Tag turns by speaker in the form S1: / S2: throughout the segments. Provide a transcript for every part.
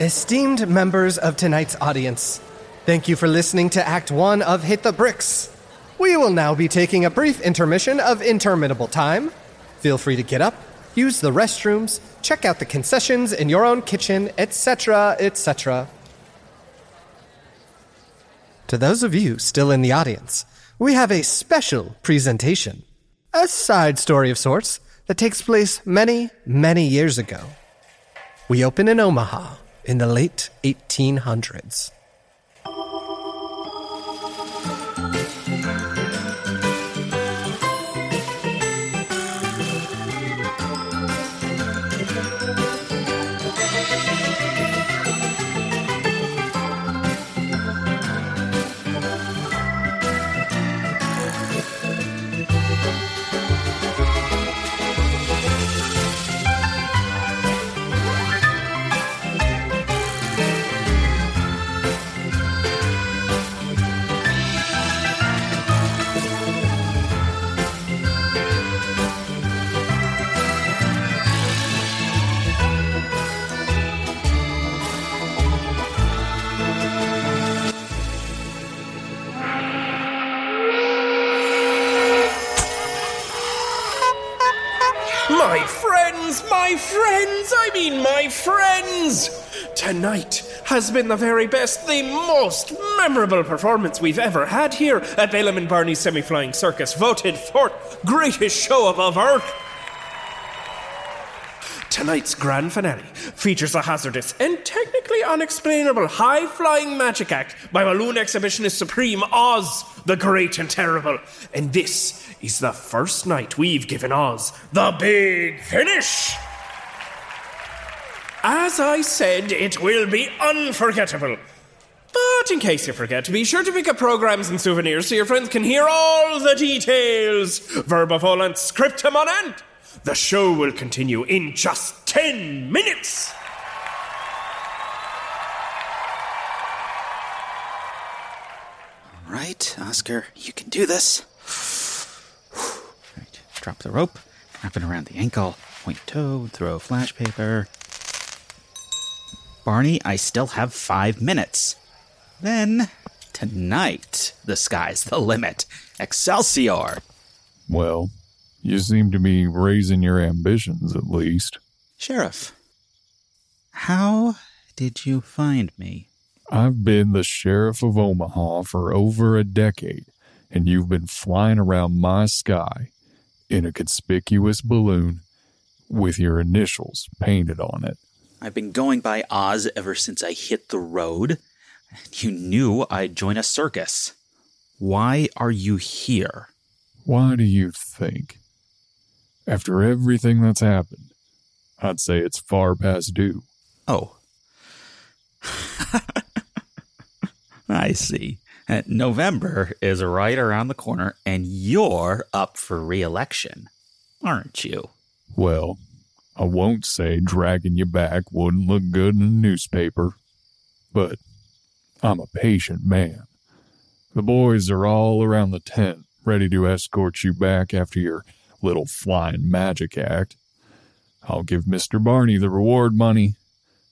S1: Esteemed members of tonight's audience, thank you for listening to Act 1 of Hit the Bricks. We will now be taking a brief intermission of interminable time. Feel free to get up, use the restrooms, check out the concessions in your own kitchen, etc., etc. To those of you still in the audience, we have a special presentation. A side story of sorts that takes place many, many years ago. We open in Omaha in the late 1800s.
S2: My friends, I mean my friends! Tonight has been the very best, the most memorable performance we've ever had here at Balaam and Barney's Semi Flying Circus, voted fourth greatest show above Earth. Tonight's grand finale features a hazardous and technically unexplainable high flying magic act by balloon exhibitionist supreme Oz, the Great and Terrible. And this is the first night we've given Oz the big finish. As I said, it will be unforgettable. But in case you forget, be sure to pick up programs and souvenirs so your friends can hear all the details. Verba volant, scriptum on end. The show will continue in just 10 minutes.
S3: All right, Oscar, you can do this. Right, drop the rope, wrap it around the ankle, point toe, throw flash paper. Barney, I still have five minutes. Then, tonight, the sky's the limit. Excelsior!
S4: Well, you seem to be raising your ambitions at least.
S3: Sheriff, how did you find me?
S4: I've been the sheriff of Omaha for over a decade, and you've been flying around my sky in a conspicuous balloon with your initials painted on it.
S3: I've been going by Oz ever since I hit the road. You knew I'd join a circus. Why are you here?
S4: Why do you think? After everything that's happened, I'd say it's far past due.
S3: Oh. I see. Uh, November is right around the corner, and you're up for re election, aren't you?
S4: Well, I won't say dragging you back wouldn't look good in a newspaper, but I'm a patient man. The boys are all around the tent, ready to escort you back after your little flying magic act. I'll give Mr. Barney the reward money,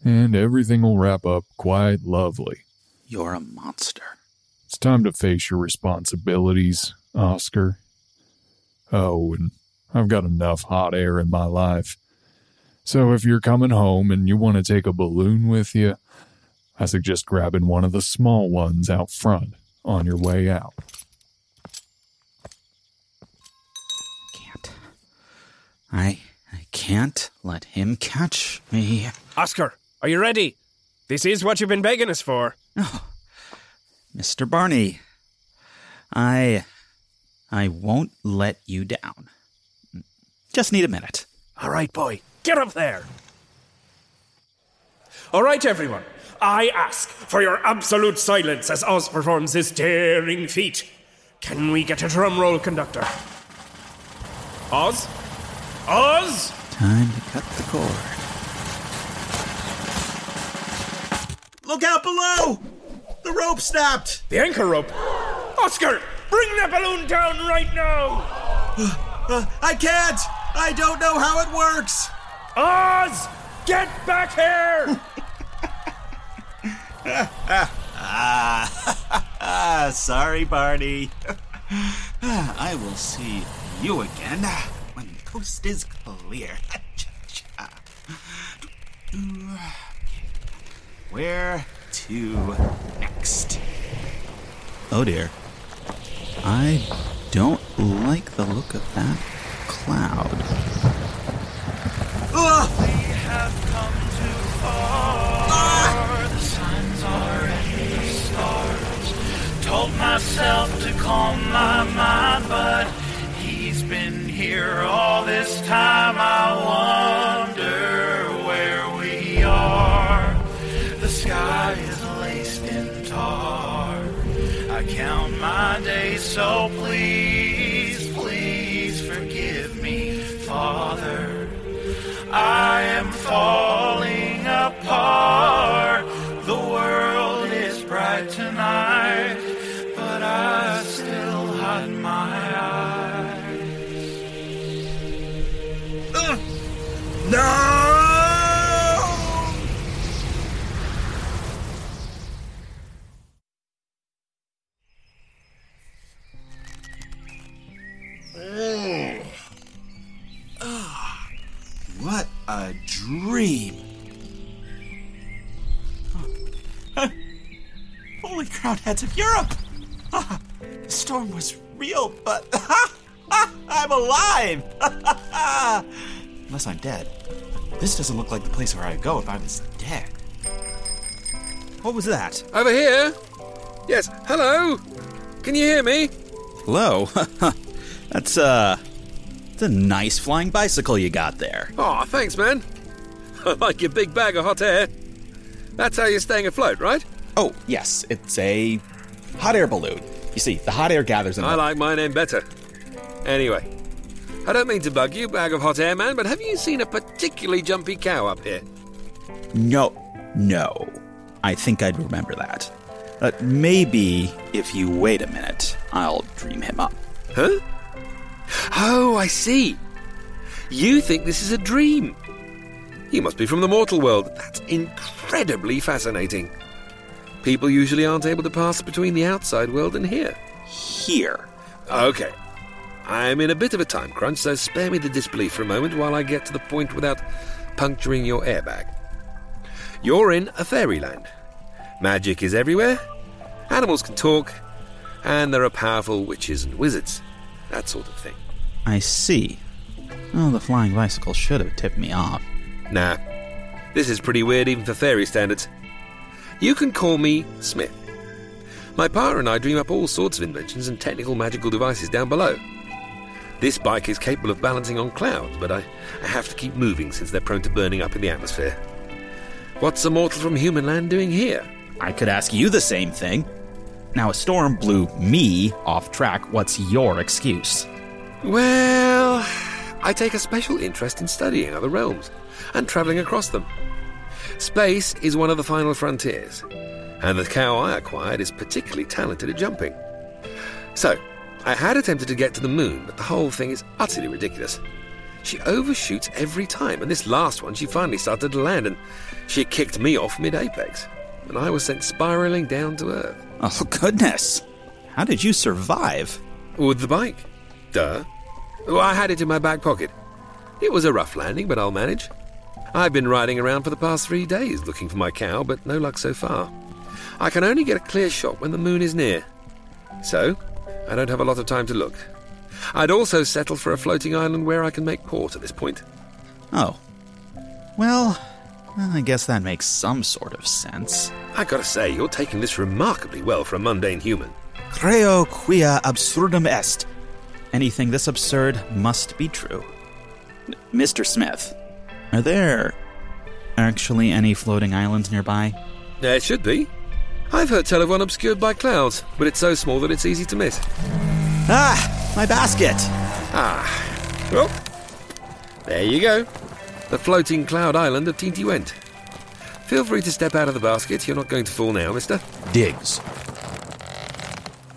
S4: and everything will wrap up quite lovely.
S3: You're a monster.
S4: It's time to face your responsibilities, Oscar. Oh, and I've got enough hot air in my life. So if you're coming home and you want to take a balloon with you, I suggest grabbing one of the small ones out front on your way out.
S3: Can't. I I can't let him catch me.
S2: Oscar, are you ready? This is what you've been begging us for.
S3: Oh, Mr. Barney, I I won't let you down. Just need a minute.
S2: All right, boy, get up there. All right, everyone. I ask for your absolute silence as Oz performs his daring feat. Can we get a drum roll, conductor? Oz? Oz?
S3: Time to cut the cord.
S5: Look out below! The rope snapped!
S2: The anchor rope. Oscar, bring that balloon down right now.
S5: Uh, I can't! I don't know how it works!
S2: Oz, get back here.
S6: Ah, sorry, Barney. I will see you again when the coast is clear. Where to next?
S3: Oh dear. I don't like the look of that cloud.
S7: The signs are in the stars. Told myself to calm my mind, but he's been here all this time. I wonder where we are. The sky is laced in tar. I count my days, so please, I am falling apart.
S6: Holy crown heads of Europe! Ah, the storm was real, but I'm alive! Unless I'm dead. This doesn't look like the place where I'd go if I was dead.
S3: What was that?
S8: Over here? Yes, hello? Can you hear me?
S3: Hello. That's uh it's a nice flying bicycle you got there.
S8: Oh, thanks, man. I like your big bag of hot air. That's how you're staying afloat, right?
S3: Oh, yes, it's a hot air balloon. You see, the hot air gathers in
S8: I
S3: the
S8: like my name better. Anyway, I don't mean to bug you, bag of hot air man, but have you seen a particularly jumpy cow up here?
S3: No, no. I think I'd remember that. Uh, maybe if you wait a minute, I'll dream him up.
S8: Huh? Oh, I see. You think this is a dream. You must be from the mortal world. That's incredibly fascinating. People usually aren't able to pass between the outside world and here.
S3: Here.
S8: Okay. I'm in a bit of a time crunch, so spare me the disbelief for a moment while I get to the point without puncturing your airbag. You're in a fairyland. Magic is everywhere, animals can talk, and there are powerful witches and wizards. That sort of thing.
S3: I see. Oh, the flying bicycle should have tipped me off.
S8: Nah, this is pretty weird even for fairy standards. You can call me Smith. My partner and I dream up all sorts of inventions and technical magical devices down below. This bike is capable of balancing on clouds, but I, I have to keep moving since they're prone to burning up in the atmosphere. What's a mortal from human land doing here?
S3: I could ask you the same thing. Now, a storm blew me off track. What's your excuse?
S8: Well, I take a special interest in studying other realms and travelling across them. Space is one of the final frontiers, and the cow I acquired is particularly talented at jumping. So, I had attempted to get to the moon, but the whole thing is utterly ridiculous. She overshoots every time, and this last one she finally started to land, and she kicked me off mid apex, and I was sent spiraling down to Earth.
S3: Oh, goodness. How did you survive?
S8: With the bike. Duh. Oh, I had it in my back pocket. It was a rough landing, but I'll manage. I've been riding around for the past three days looking for my cow, but no luck so far. I can only get a clear shot when the moon is near. So, I don't have a lot of time to look. I'd also settle for a floating island where I can make port at this point.
S3: Oh. Well, I guess that makes some sort of sense.
S8: I gotta say, you're taking this remarkably well for a mundane human.
S3: Creo quia absurdum est. Anything this absurd must be true. M- Mr. Smith, are there actually any floating islands nearby?
S8: There should be. I've heard tell of one obscured by clouds, but it's so small that it's easy to miss.
S3: Ah, my basket!
S8: Ah, well, there you go. The floating cloud island of Teeny Went. Feel free to step out of the basket. You're not going to fall now, mister.
S3: Diggs.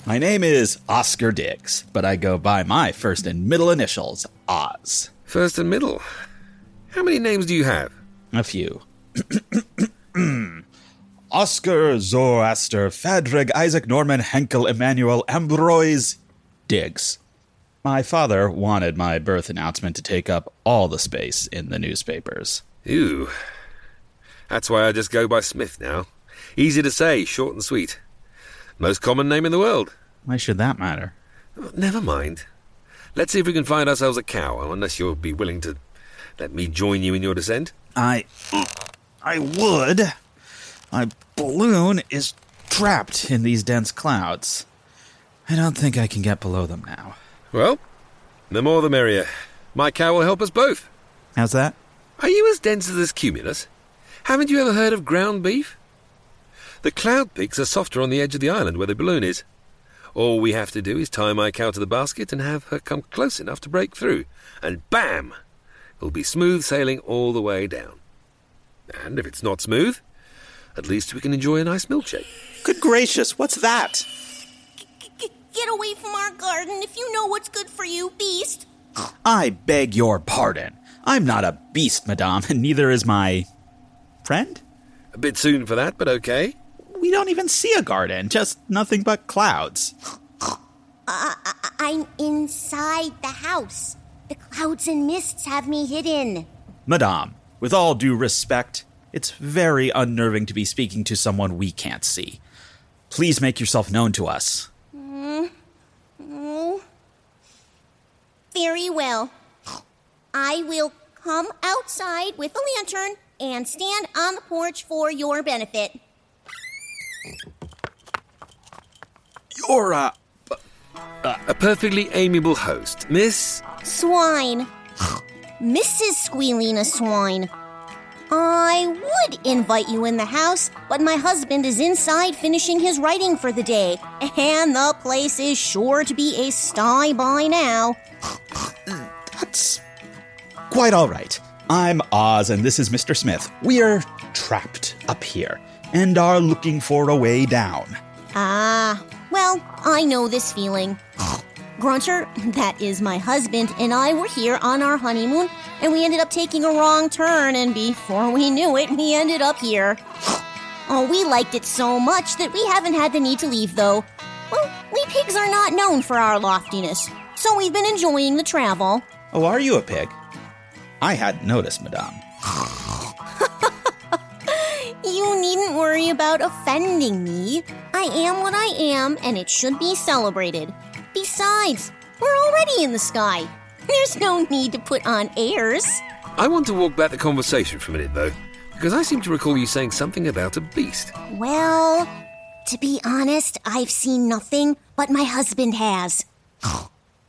S3: My name is Oscar Diggs, but I go by my first and middle initials, Oz.
S8: First and middle. How many names do you have?
S3: A few. Oscar Zoroaster Phadrig Isaac Norman Henkle Emmanuel Ambroise Diggs. My father wanted my birth announcement to take up all the space in the newspapers.
S8: Ew. That's why I just go by Smith now. Easy to say, short and sweet. Most common name in the world.
S3: Why should that matter?
S8: Never mind. Let's see if we can find ourselves a cow, unless you'll be willing to let me join you in your descent.
S3: I. I would. My balloon is trapped in these dense clouds. I don't think I can get below them now.
S8: Well, the more the merrier. My cow will help us both.
S3: How's that?
S8: Are you as dense as this cumulus? Haven't you ever heard of ground beef? The cloud peaks are softer on the edge of the island where the balloon is. All we have to do is tie my cow to the basket and have her come close enough to break through. And bam! It'll be smooth sailing all the way down. And if it's not smooth, at least we can enjoy a nice milkshake.
S3: Good gracious, what's that?
S9: Get away from our garden if you know what's good for you, beast.
S3: I beg your pardon. I'm not a beast, madame, and neither is my. friend?
S8: A bit soon for that, but okay.
S3: We don't even see a garden, just nothing but clouds.
S9: Uh, I'm inside the house. The clouds and mists have me hidden.
S3: Madame, with all due respect, it's very unnerving to be speaking to someone we can't see. Please make yourself known to us.
S9: Oh. Very well. I will come outside with a lantern and stand on the porch for your benefit.
S3: You're, uh, uh.
S8: A perfectly amiable host. Miss.
S9: Swyne. Mrs. Squealina Swyne. I would invite you in the house, but my husband is inside finishing his writing for the day, and the place is sure to be a sty by now.
S3: That's quite all right. I'm Oz, and this is Mr. Smith. We're trapped up here and are looking for a way down.
S9: Ah, well, I know this feeling. Grunter, that is my husband, and I were here on our honeymoon, and we ended up taking a wrong turn, and before we knew it, we ended up here. Oh, we liked it so much that we haven't had the need to leave, though. Well, we pigs are not known for our loftiness, so we've been enjoying the travel.
S3: Oh, are you a pig? I hadn't noticed, madame.
S9: You needn't worry about offending me. I am what I am, and it should be celebrated. Besides, we're already in the sky. There's no need to put on airs.
S8: I want to walk back the conversation for a minute, though, because I seem to recall you saying something about a beast.
S9: Well, to be honest, I've seen nothing, but my husband has.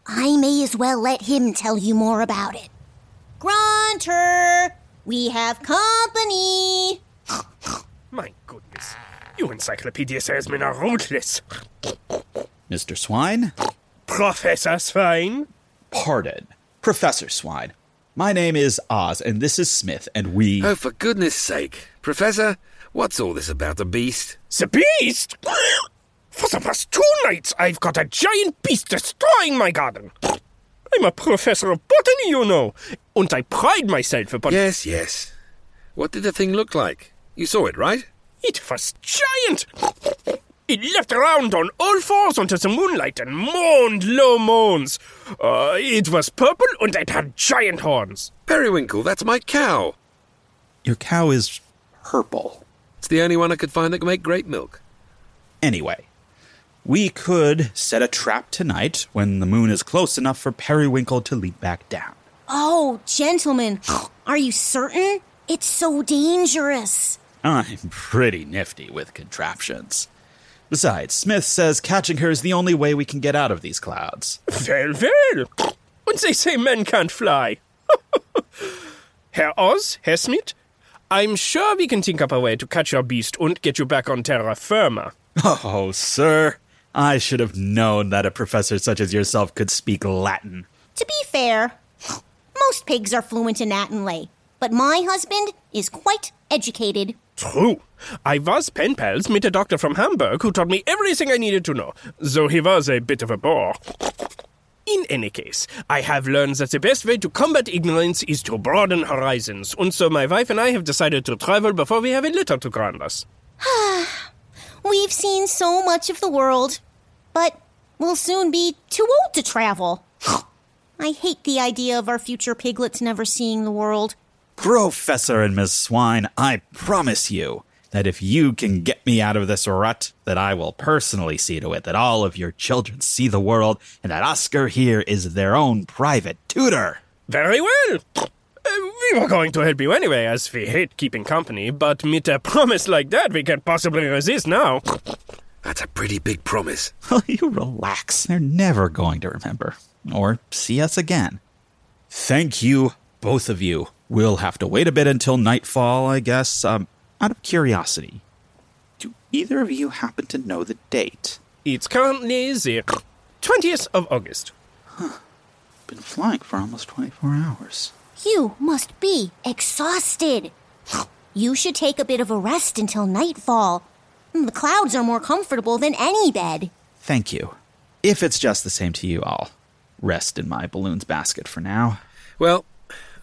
S9: I may as well let him tell you more about it. Grunter, we have company.
S2: My goodness. You encyclopedia salesmen are ruthless.
S3: Mr. Swyne?
S2: Professor Swyne?
S3: Pardon. Professor Swyne. My name is Oz, and this is Smith, and we.
S8: Oh, for goodness sake. Professor, what's all this about the beast?
S2: The beast? For the past two nights, I've got a giant beast destroying my garden. I'm a professor of botany, you know, and I pride myself upon.
S8: Yes, yes. What did the thing look like? You saw it, right?
S2: It was giant. It leapt around on all fours under the moonlight and moaned low moans. Uh, it was purple and it had giant horns.
S8: Periwinkle, that's my cow.
S3: Your cow is purple.
S8: It's the only one I could find that can make great milk.
S3: Anyway, we could set a trap tonight when the moon is close enough for Periwinkle to leap back down.
S9: Oh, gentlemen, are you certain? It's so dangerous.
S3: I'm pretty nifty with contraptions. Besides, Smith says catching her is the only way we can get out of these clouds.
S2: Well, well. And they say men can't fly. Herr Oz, Herr Smith, I'm sure we can think up a way to catch your beast and get you back on terra firma.
S3: Oh, sir, I should have known that a professor such as yourself could speak Latin.
S9: To be fair, most pigs are fluent in Latin lay, but my husband is quite educated.
S2: True. I was pen pals with a doctor from Hamburg who taught me everything I needed to know, though he was a bit of a bore. In any case, I have learned that the best way to combat ignorance is to broaden horizons, and so my wife and I have decided to travel before we have a litter to ground us.
S9: Ah we've seen so much of the world, but we'll soon be too old to travel. I hate the idea of our future piglets never seeing the world.
S3: Professor and Miss Swyne, I promise you that if you can get me out of this rut, that I will personally see to it that all of your children see the world and that Oscar here is their own private tutor.
S2: Very well. Uh, we were going to help you anyway, as we hate keeping company, but with a promise like that, we can't possibly resist now.
S8: That's a pretty big promise.
S3: Will you relax? They're never going to remember or see us again. Thank you, both of you. We'll have to wait a bit until nightfall, I guess. Um, out of curiosity, do either of you happen to know the date?
S2: It's currently the 20th of August. Huh.
S3: Been flying for almost 24 hours.
S9: You must be exhausted. You should take a bit of a rest until nightfall. The clouds are more comfortable than any bed.
S3: Thank you. If it's just the same to you, I'll rest in my balloons basket for now.
S8: Well,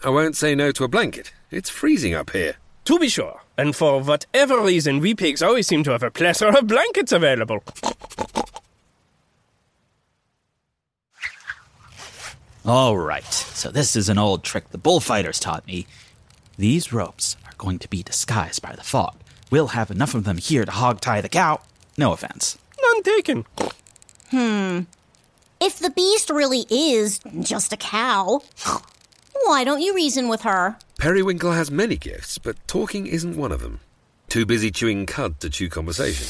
S8: I won't say no to a blanket. It's freezing up here.
S2: To be sure, and for whatever reason, we pigs always seem to have a plethora of blankets available.
S3: All right, so this is an old trick the bullfighters taught me. These ropes are going to be disguised by the fog. We'll have enough of them here to hog tie the cow. No offense.
S2: None taken. Hmm.
S9: If the beast really is just a cow, why don't you reason with her?
S8: Periwinkle has many gifts, but talking isn't one of them. Too busy chewing cud to chew conversation.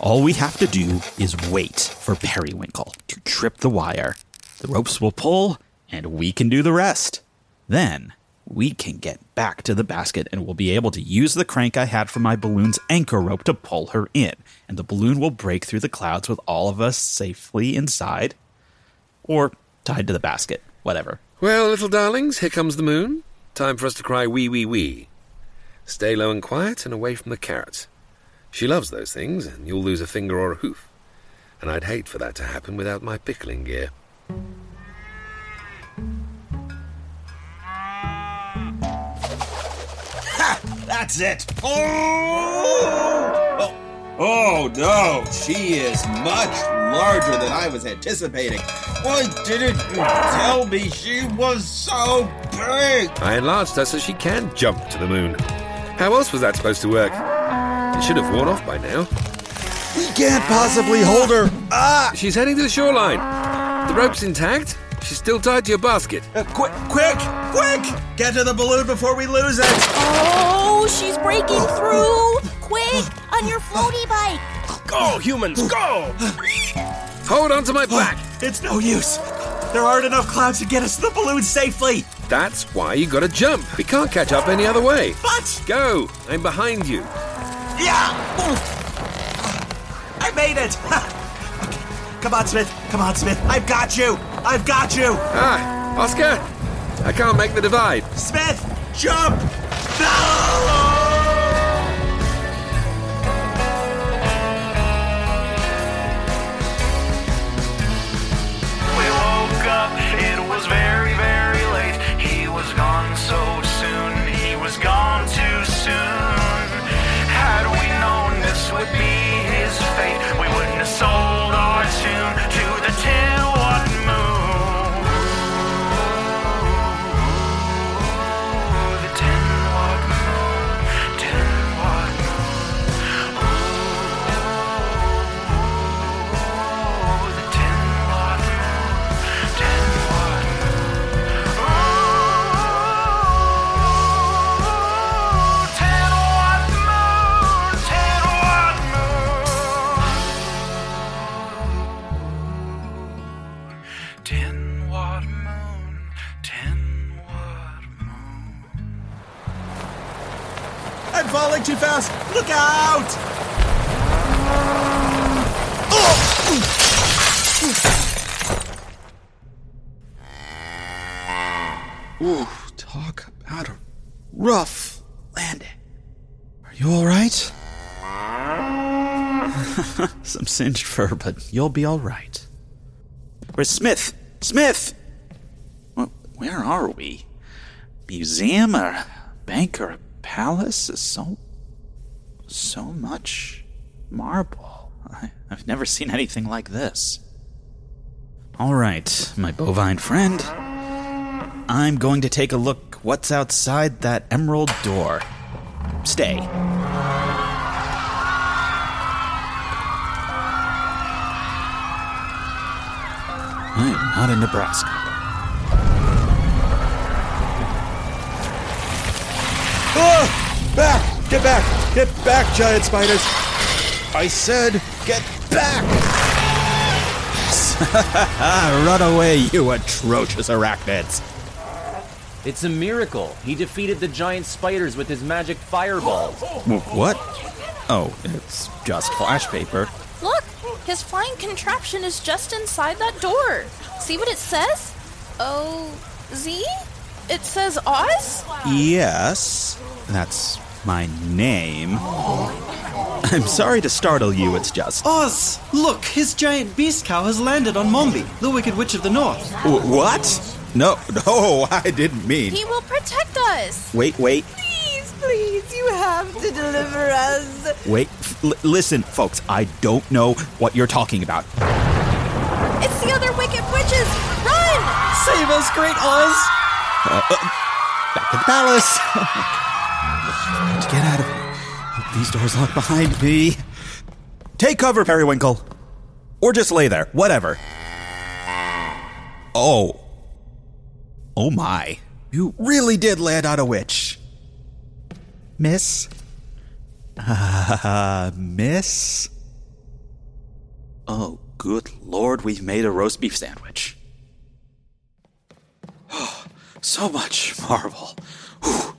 S3: All we have to do is wait for Periwinkle to trip the wire. The ropes will pull, and we can do the rest. Then we can get back to the basket and we'll be able to use the crank I had for my balloon's anchor rope to pull her in, and the balloon will break through the clouds with all of us safely inside or tied to the basket, whatever.
S8: Well, little darlings, here comes the moon. Time for us to cry wee wee wee. Stay low and quiet and away from the carrots. She loves those things, and you'll lose a finger or a hoof. And I'd hate for that to happen without my pickling gear.
S10: That's it. Oh! oh! Oh no, she is much larger than I was anticipating. Why didn't you tell me she was so big?
S8: I enlarged her so she can jump to the moon. How else was that supposed to work? It should have worn off by now.
S10: We can't possibly hold her. Ah!
S8: She's heading to the shoreline. The rope's intact. She's still tied to your basket.
S10: Uh, quick, quick, quick! Get to the balloon before we lose it.
S9: Oh, she's breaking through! Quick, on your floaty bike!
S2: Go, humans, go!
S8: Hold on to my back.
S10: It's no use. There aren't enough clouds to get us to the balloon safely.
S8: That's why you gotta jump. We can't catch up any other way.
S10: But
S8: Go. I'm behind you.
S10: yeah, I made it. okay. Come on, Smith. Come on, Smith. I've got you. I've got you.
S8: Ah, Oscar. I can't make the divide.
S10: Smith, jump. No!
S7: Was very, very late. He was gone so soon, he was gone too soon. Had we known this would be
S10: fast. Look out! Oh!
S3: Ooh, talk about a rough landing. Are you all right? Some singed fur, but you'll be all right. Where's Smith? Smith! Wh- Where are we? Museum or bank or palace? So So much marble. I, I've never seen anything like this. All right, my bovine friend. I'm going to take a look what's outside that emerald door. Stay. I'm not in Nebraska.
S11: Ah! Back! Get back! Get back, giant spiders! I said, get back!
S3: Run away, you atrocious arachnids!
S12: It's a miracle. He defeated the giant spiders with his magic fireballs.
S3: What? Oh, it's just flash paper.
S13: Look, his flying contraption is just inside that door. See what it says? O Z? It says Oz?
S3: Yes, that's my name. I'm sorry to startle you, it's just.
S14: Oz! Look, his giant beast cow has landed on Mombi, the Wicked Witch of the North.
S3: W- what? No, no, I didn't mean.
S13: He will protect us.
S3: Wait, wait,
S15: Please, please, you have to deliver us.
S3: wait. F- l- listen, folks, I don't know what you're talking about.
S13: It's the other wicked witches. Run!
S14: Save us, great Oz!
S3: Uh, uh, back to the palace. to get out of here. Hope these doors lock behind me. Take cover, Periwinkle. Or just lay there, whatever. Oh. Oh my. You really did land on a witch. Miss? Uh, miss? Oh, good lord, we've made a roast beef sandwich. Oh, so much marble. Whew.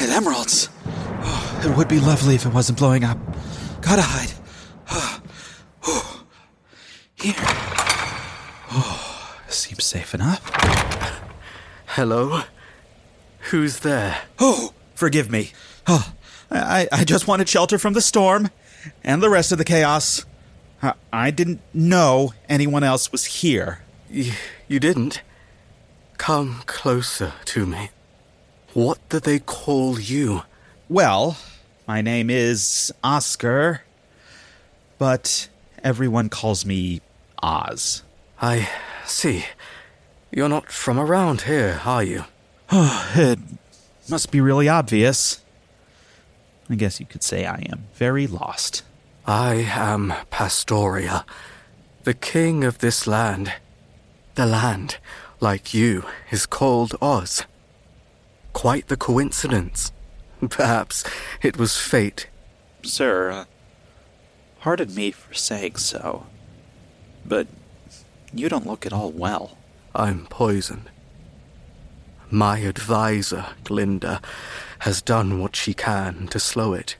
S3: And, emeralds. Oh, it would be lovely if it wasn't blowing up. Gotta hide. Oh, oh. Here. Oh, seems safe enough.
S16: Hello? Who's there?
S3: Oh, forgive me. Oh, I, I just wanted shelter from the storm and the rest of the chaos. I, I didn't know anyone else was here.
S16: You didn't? Come closer to me. What do they call you?
S3: Well, my name is Oscar, but everyone calls me Oz.
S16: I see. You're not from around here, are you?
S3: it must be really obvious. I guess you could say I am very lost.
S16: I am Pastoria, the king of this land. The land, like you, is called Oz. Quite the coincidence. Perhaps it was fate.
S3: Sir, uh, pardon me for saying so, but you don't look at all well.
S16: I'm poisoned. My advisor, Glinda, has done what she can to slow it.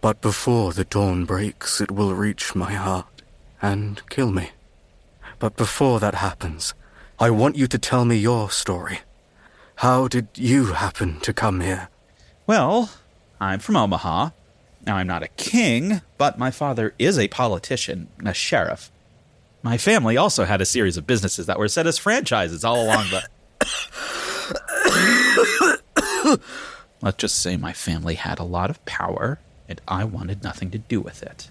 S16: But before the dawn breaks, it will reach my heart and kill me. But before that happens, I want you to tell me your story. How did you happen to come here?
S3: Well, I'm from Omaha. Now, I'm not a king, but my father is a politician, a sheriff. My family also had a series of businesses that were set as franchises all along the. Let's just say my family had a lot of power, and I wanted nothing to do with it.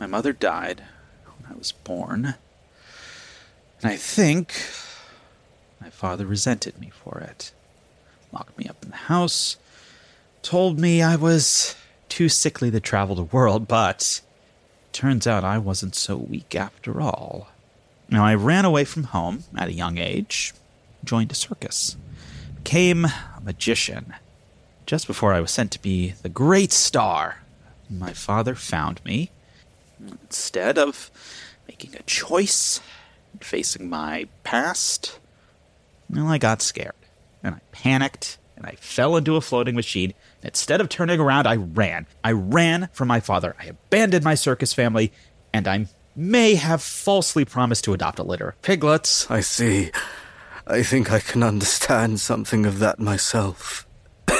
S3: My mother died when I was born, and I think my father resented me for it. Locked me up in the house, told me I was too sickly to travel the world, but turns out I wasn't so weak after all. Now, I ran away from home at a young age, joined a circus, became a magician. Just before I was sent to be the great star, my father found me. Instead of making a choice facing my past, well, I got scared and I panicked and I fell into a floating machine. Instead of turning around, I ran. I ran from my father. I abandoned my circus family, and I may have falsely promised to adopt a litter piglets.
S16: I see. I think I can understand something of that myself.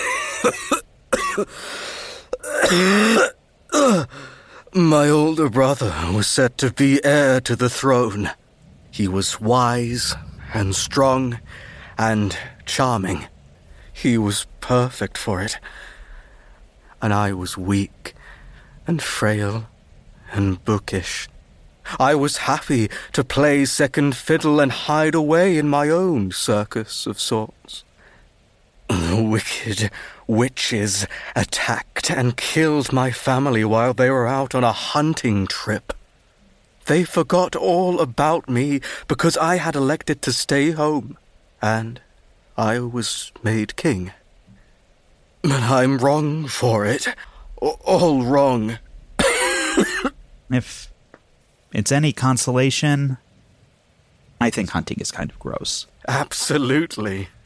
S16: My older brother was said to be heir to the throne. He was wise and strong and charming. He was perfect for it. And I was weak and frail and bookish. I was happy to play second fiddle and hide away in my own circus of sorts. Wicked witches attacked and killed my family while they were out on a hunting trip. They forgot all about me because I had elected to stay home, and I was made king. But I'm wrong for it. All wrong.
S3: if it's any consolation, I think hunting is kind of gross.
S16: Absolutely.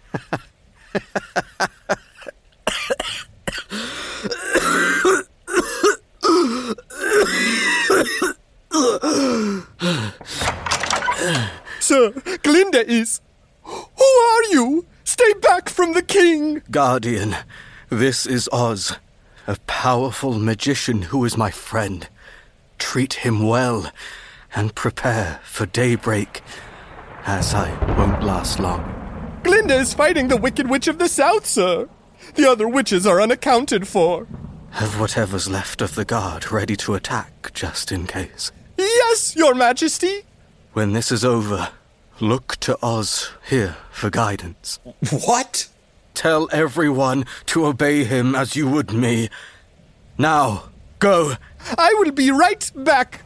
S1: Sir, Is. Who are you? Stay back from the king!
S16: Guardian, this is Oz, a powerful magician who is my friend. Treat him well and prepare for daybreak, as I won't last long.
S1: Glinda is fighting the Wicked Witch of the South, sir. The other witches are unaccounted for.
S16: Have whatever's left of the guard ready to attack, just in case.
S1: Yes, your majesty.
S16: When this is over, look to Oz here for guidance.
S11: What?
S16: Tell everyone to obey him as you would me. Now, go.
S1: I will be right back.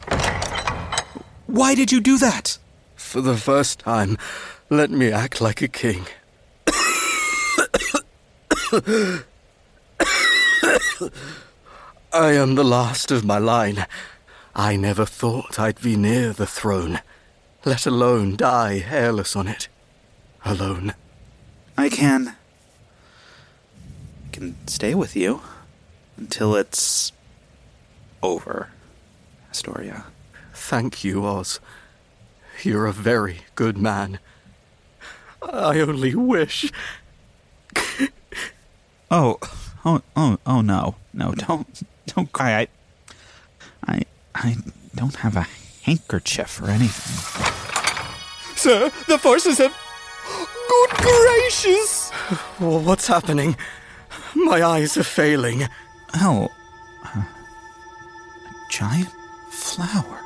S11: Why did you do that?
S16: For the first time, let me act like a king. I am the last of my line. I never thought I'd be near the throne, let alone die hairless on it. Alone.
S3: I can. I can stay with you until it's over, Pastoria.
S16: Thank you, Oz. You're a very good man. I only wish.
S3: Oh, oh, oh, oh no, no! Don't, don't cry. I, I, I don't have a handkerchief or anything.
S1: Sir, the forces have. Good gracious!
S16: What's happening? My eyes are failing.
S3: Oh, uh, a giant flower.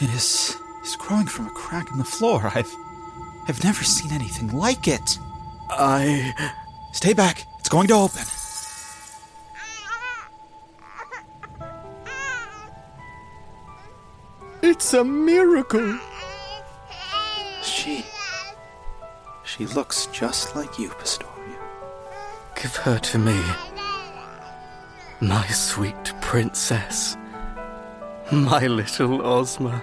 S3: It is is growing from a crack in the floor. I've I've never seen anything like it.
S16: I
S3: stay back. It's going to open.
S1: It's a miracle.
S3: She she looks just like you, Pastoria.
S16: Give her to me. My sweet princess. My little Ozma.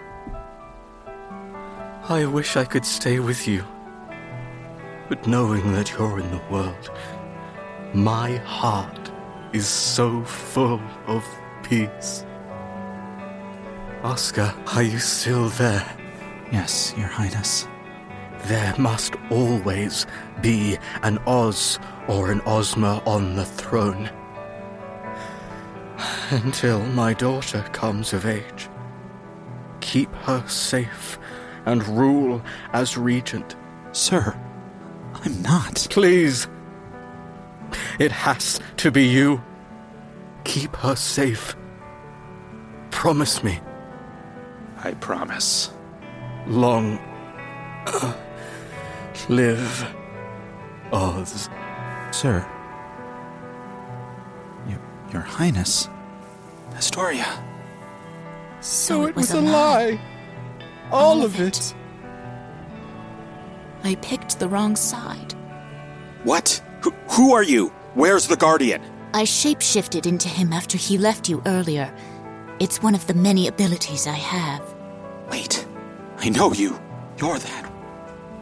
S16: I wish I could stay with you. But knowing that you're in the world, my heart is so full of peace. Oscar, are you still there?
S3: Yes, Your Highness.
S16: There must always be an Oz or an Ozma on the throne. Until my daughter comes of age. Keep her safe and rule as regent.
S3: Sir, I'm not.
S16: Please. It has to be you. Keep her safe. Promise me.
S3: I promise.
S16: Long uh, live oh, Oz.
S3: Sir. Your, Your Highness. Pastoria.
S1: So, it was, a lie. All, of it.
S17: I picked the wrong side.
S11: What? Who, who are you? Where's the Guardian?
S17: I shapeshifted into him after he left you earlier. It's one of the many abilities I have.
S11: Wait. I know you. You're that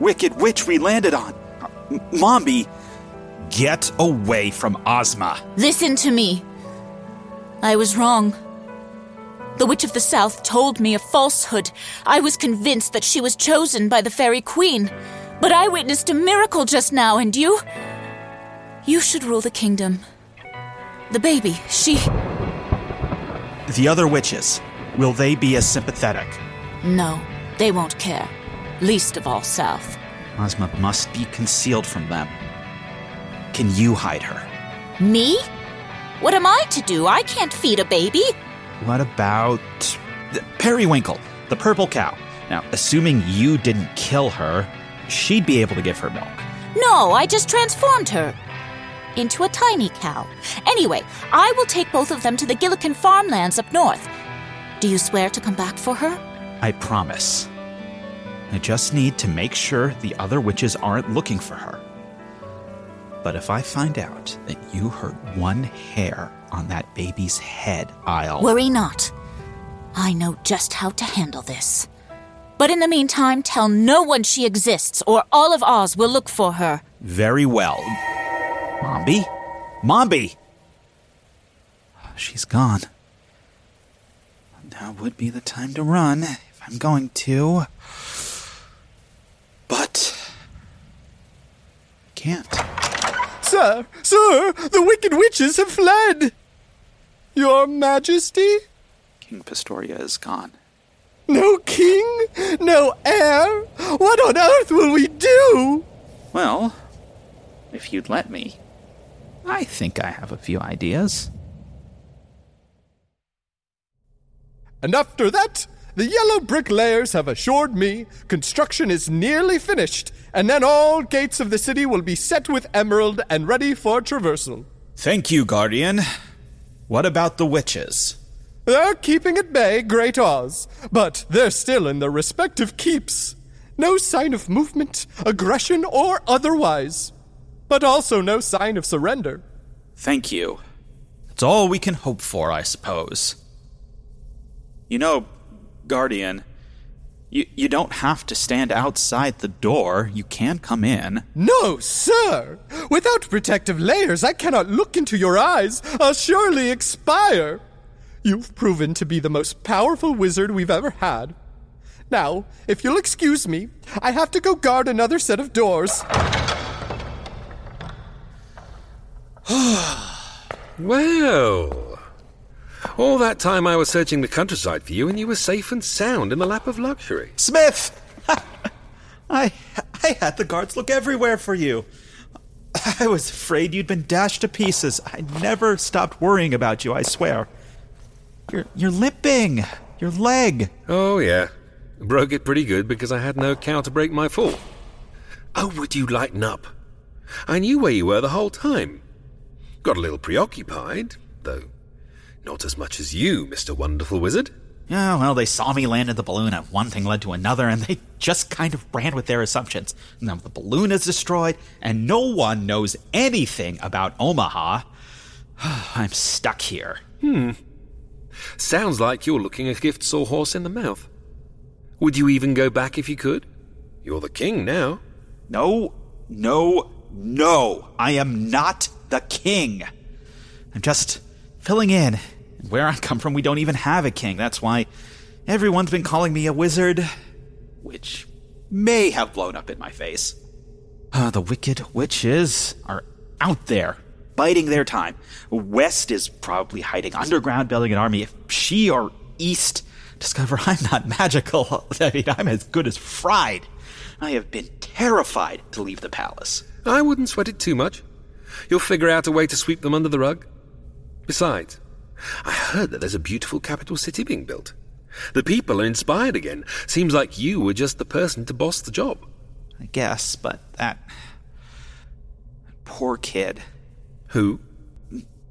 S11: wicked witch we landed on. M- Mombi, get away from Ozma.
S17: Listen to me. I was wrong. The Witch of the South told me a falsehood. I was convinced that she was chosen by the Fairy Queen. But I witnessed a miracle just now, and you? You should rule the kingdom. The baby, she.
S3: The other witches, will they be as sympathetic?
S17: No, they won't care. Least of all South.
S3: Ozma must be concealed from them. can you hide her?
S17: Me? What am I to do? I can't feed a baby.
S3: What about the Periwinkle, the purple cow? Now, assuming you didn't kill her, she'd be able to give her milk.
S17: No, I just transformed her into a tiny cow. Anyway, I will take both of them to the Gillikin farmlands up north. Do you swear to come back for her?
S3: I promise. I just need to make sure the other witches aren't looking for her. But if I find out that you hurt one hair on that baby's head, I'll.
S17: Worry not. I know just how to handle this. But in the meantime, tell no one she exists, or all of Oz will look for her.
S3: Very well. Mombi? Mombi! She's gone. Now would be the time to run if I'm going to. Can't.
S1: Sir, sir, the wicked witches have fled! Your Majesty?
S3: King Pastoria is gone.
S1: No king? No heir? What on earth will we do?
S3: Well, if you'd let me, I think I have a few ideas.
S1: And after that, the yellow bricklayers have assured me construction is nearly finished, and then all gates of the city will be set with emerald and ready for traversal.
S3: Thank you, Guardian. What about the witches?
S1: They're keeping at bay Great Oz, but they're still in their respective keeps. No sign of movement, aggression, or otherwise. But also no sign of surrender.
S3: Thank you. It's all we can hope for, I suppose. You know, Guardian, you, you don't have to stand outside the door. You can come in.
S1: No, sir! Without protective layers, I cannot look into your eyes. I'll surely expire. You've proven to be the most powerful wizard we've ever had. Now, if you'll excuse me, I have to go guard another set of doors.
S8: well, all that time I was searching the countryside for you, and you were safe and sound in the lap of luxury.
S3: Smith! I, I had the guards look everywhere for you. I was afraid you'd been dashed to pieces. I never stopped worrying about you, I swear. You're, you're limping. Your leg.
S8: Oh, yeah. Broke it pretty good because I had no cow to break my fall. Oh, would you lighten up? I knew where you were the whole time. Got a little preoccupied, though not as much as you, Mr. Wonderful Wizard.
S3: Yeah, well, they saw me land in the balloon, and one thing led to another, and they just kind of ran with their assumptions. Now the balloon is destroyed, and no one knows anything about Omaha. I'm stuck here.
S8: Hmm. Sounds like you're looking a gift sawhorse in the mouth. Would you even go back if you could? You're the king now.
S3: No, no, no. I am not the king. I'm just filling in. Where I come from, we don't even have a king. That's why everyone's been calling me a wizard, which may have blown up in my face. Uh, the wicked witches are out there, biding their time. West is probably hiding underground, building an army. If she or East discover I'm not magical, I mean, I'm as good as fried. I have been terrified to leave the palace.
S8: I wouldn't sweat it too much. You'll figure out a way to sweep them under the rug. Besides, I heard that there's a beautiful capital city being built. The people are inspired again. Seems like you were just the person to boss the job.
S3: I guess, but that. poor kid.
S8: Who?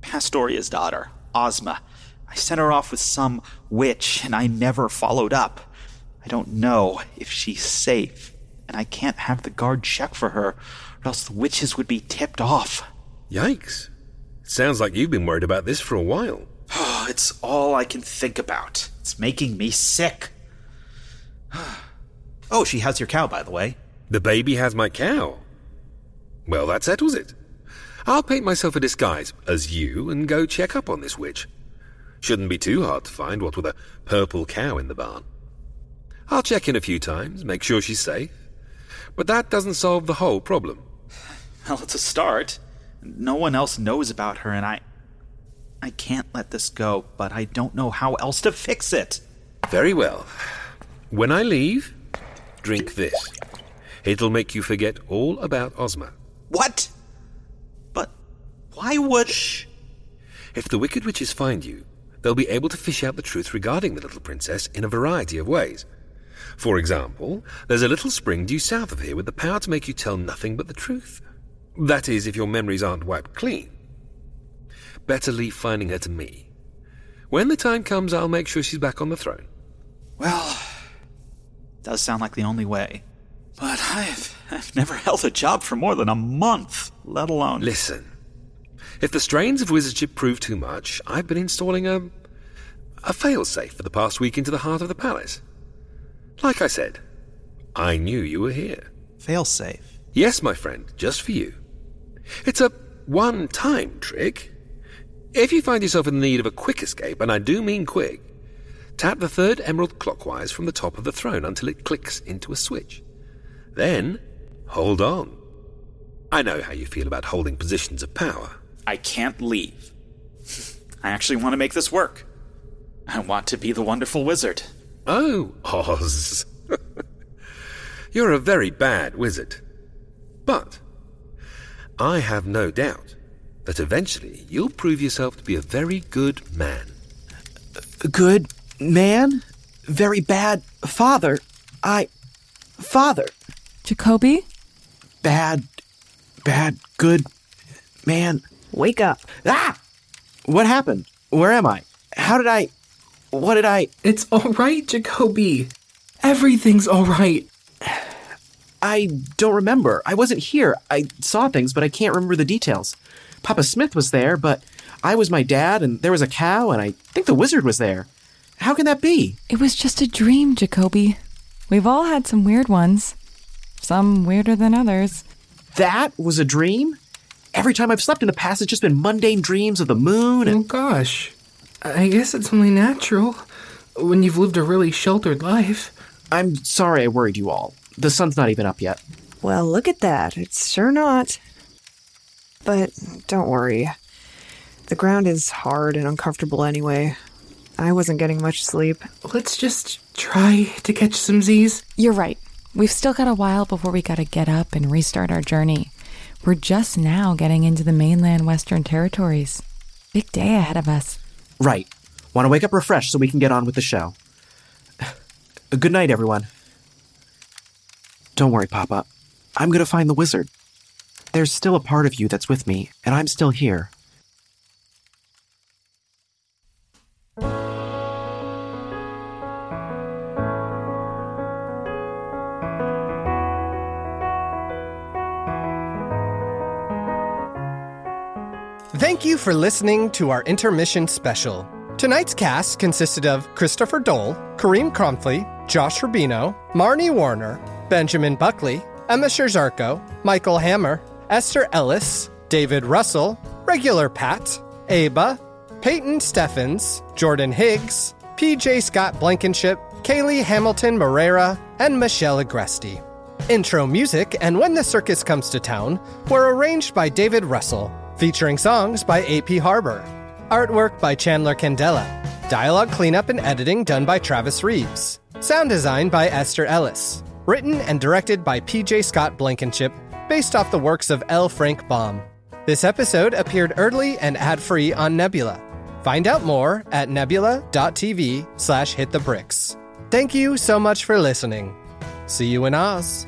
S3: Pastoria's daughter, Ozma. I sent her off with some witch, and I never followed up. I don't know if she's safe, and I can't have the guard check for her, or else the witches would be tipped off.
S8: Yikes. Sounds like you've been worried about this for a while.
S3: it's all I can think about. It's making me sick. oh, she has your cow, by the way.
S8: The baby has my cow. Well, that settles it. I'll paint myself a disguise as you and go check up on this witch. Shouldn't be too hard to find what with a purple cow in the barn. I'll check in a few times, make sure she's safe. But that doesn't solve the whole problem.
S3: Well, it's a start. No one else knows about her, and I. I can't let this go, but I don't know how else to fix it.
S8: Very well. When I leave, drink this. It'll make you forget all about Ozma.
S3: What?
S11: But why would.
S8: Shh. If the Wicked Witches find you, they'll be able to fish out the truth regarding the little princess in a variety of ways. For example, there's a little spring due south of here with the power to make you tell nothing but the truth. That is, if your memories aren't wiped clean. Better leave finding her to me. When the time comes, I'll make sure she's back on the throne.
S11: Well, does sound like the only way. But I've, I've never held a job for more than a month, let alone.
S8: Listen, if the strains of wizardship prove too much, I've been installing a. a failsafe for the past week into the heart of the palace. Like I said, I knew you were here.
S11: Failsafe?
S8: Yes, my friend, just for you. It's a one time trick. If you find yourself in need of a quick escape, and I do mean quick, tap the third emerald clockwise from the top of the throne until it clicks into a switch. Then, hold on. I know how you feel about holding positions of power.
S11: I can't leave. I actually want to make this work. I want to be the wonderful wizard.
S8: Oh, Oz. You're a very bad wizard. But I have no doubt that eventually you'll prove yourself to be a very good man.
S18: Good man? Very bad father? I. Father?
S19: Jacoby?
S18: Bad. Bad, good man.
S15: Wake up.
S18: Ah! What happened? Where am I? How did I. What did I.
S2: It's alright, Jacoby. Everything's alright.
S18: I don't remember. I wasn't here. I saw things, but I can't remember the details. Papa Smith was there, but I was my dad, and there was a cow, and I think the wizard was there. How can that be?
S19: It was just a dream, Jacoby. We've all had some weird ones. Some weirder than others.
S18: That was a dream? Every time I've slept in the past, it's just been mundane dreams of the moon and.
S2: Oh gosh. I guess it's only natural when you've lived a really sheltered life.
S18: I'm sorry I worried you all. The sun's not even up yet.
S15: Well, look at that. It's sure not. But don't worry. The ground is hard and uncomfortable anyway. I wasn't getting much sleep.
S2: Let's just try to catch some Z's.
S19: You're right. We've still got a while before we gotta get up and restart our journey. We're just now getting into the mainland Western Territories. Big day ahead of us.
S18: Right. Want to wake up refreshed so we can get on with the show. Good night, everyone. Don't worry, Papa. I'm going to find the wizard. There's still a part of you that's with me, and I'm still here.
S1: Thank you for listening to our intermission special. Tonight's cast consisted of Christopher Dole, Karim Kronfli, Josh Rubino, Marnie Warner, Benjamin Buckley, Emma Sherr-Ziarko, Michael Hammer, Ester Ellis, David Russell, Regular Pat, Aeba, Peyton Stephens, Jordan Higgs, PJ Scott Blankenship, Keilidh Hamilton Maureira, and Michelle Agresti. Intro music and When the Circus Comes to Town were arranged by David Russell, featuring songs by AP Harbor. Artwork by Chandler Candela. Dialogue cleanup and editing done by Travis Reeves. Sound design by Ester Ellis. Written and directed by PJ Scott Blankenship, based off the works of L. Frank Baum. This episode appeared early and ad-free on Nebula. Find out more at nebula.tv slash hit the bricks. Thank you so much for listening. See you in Oz.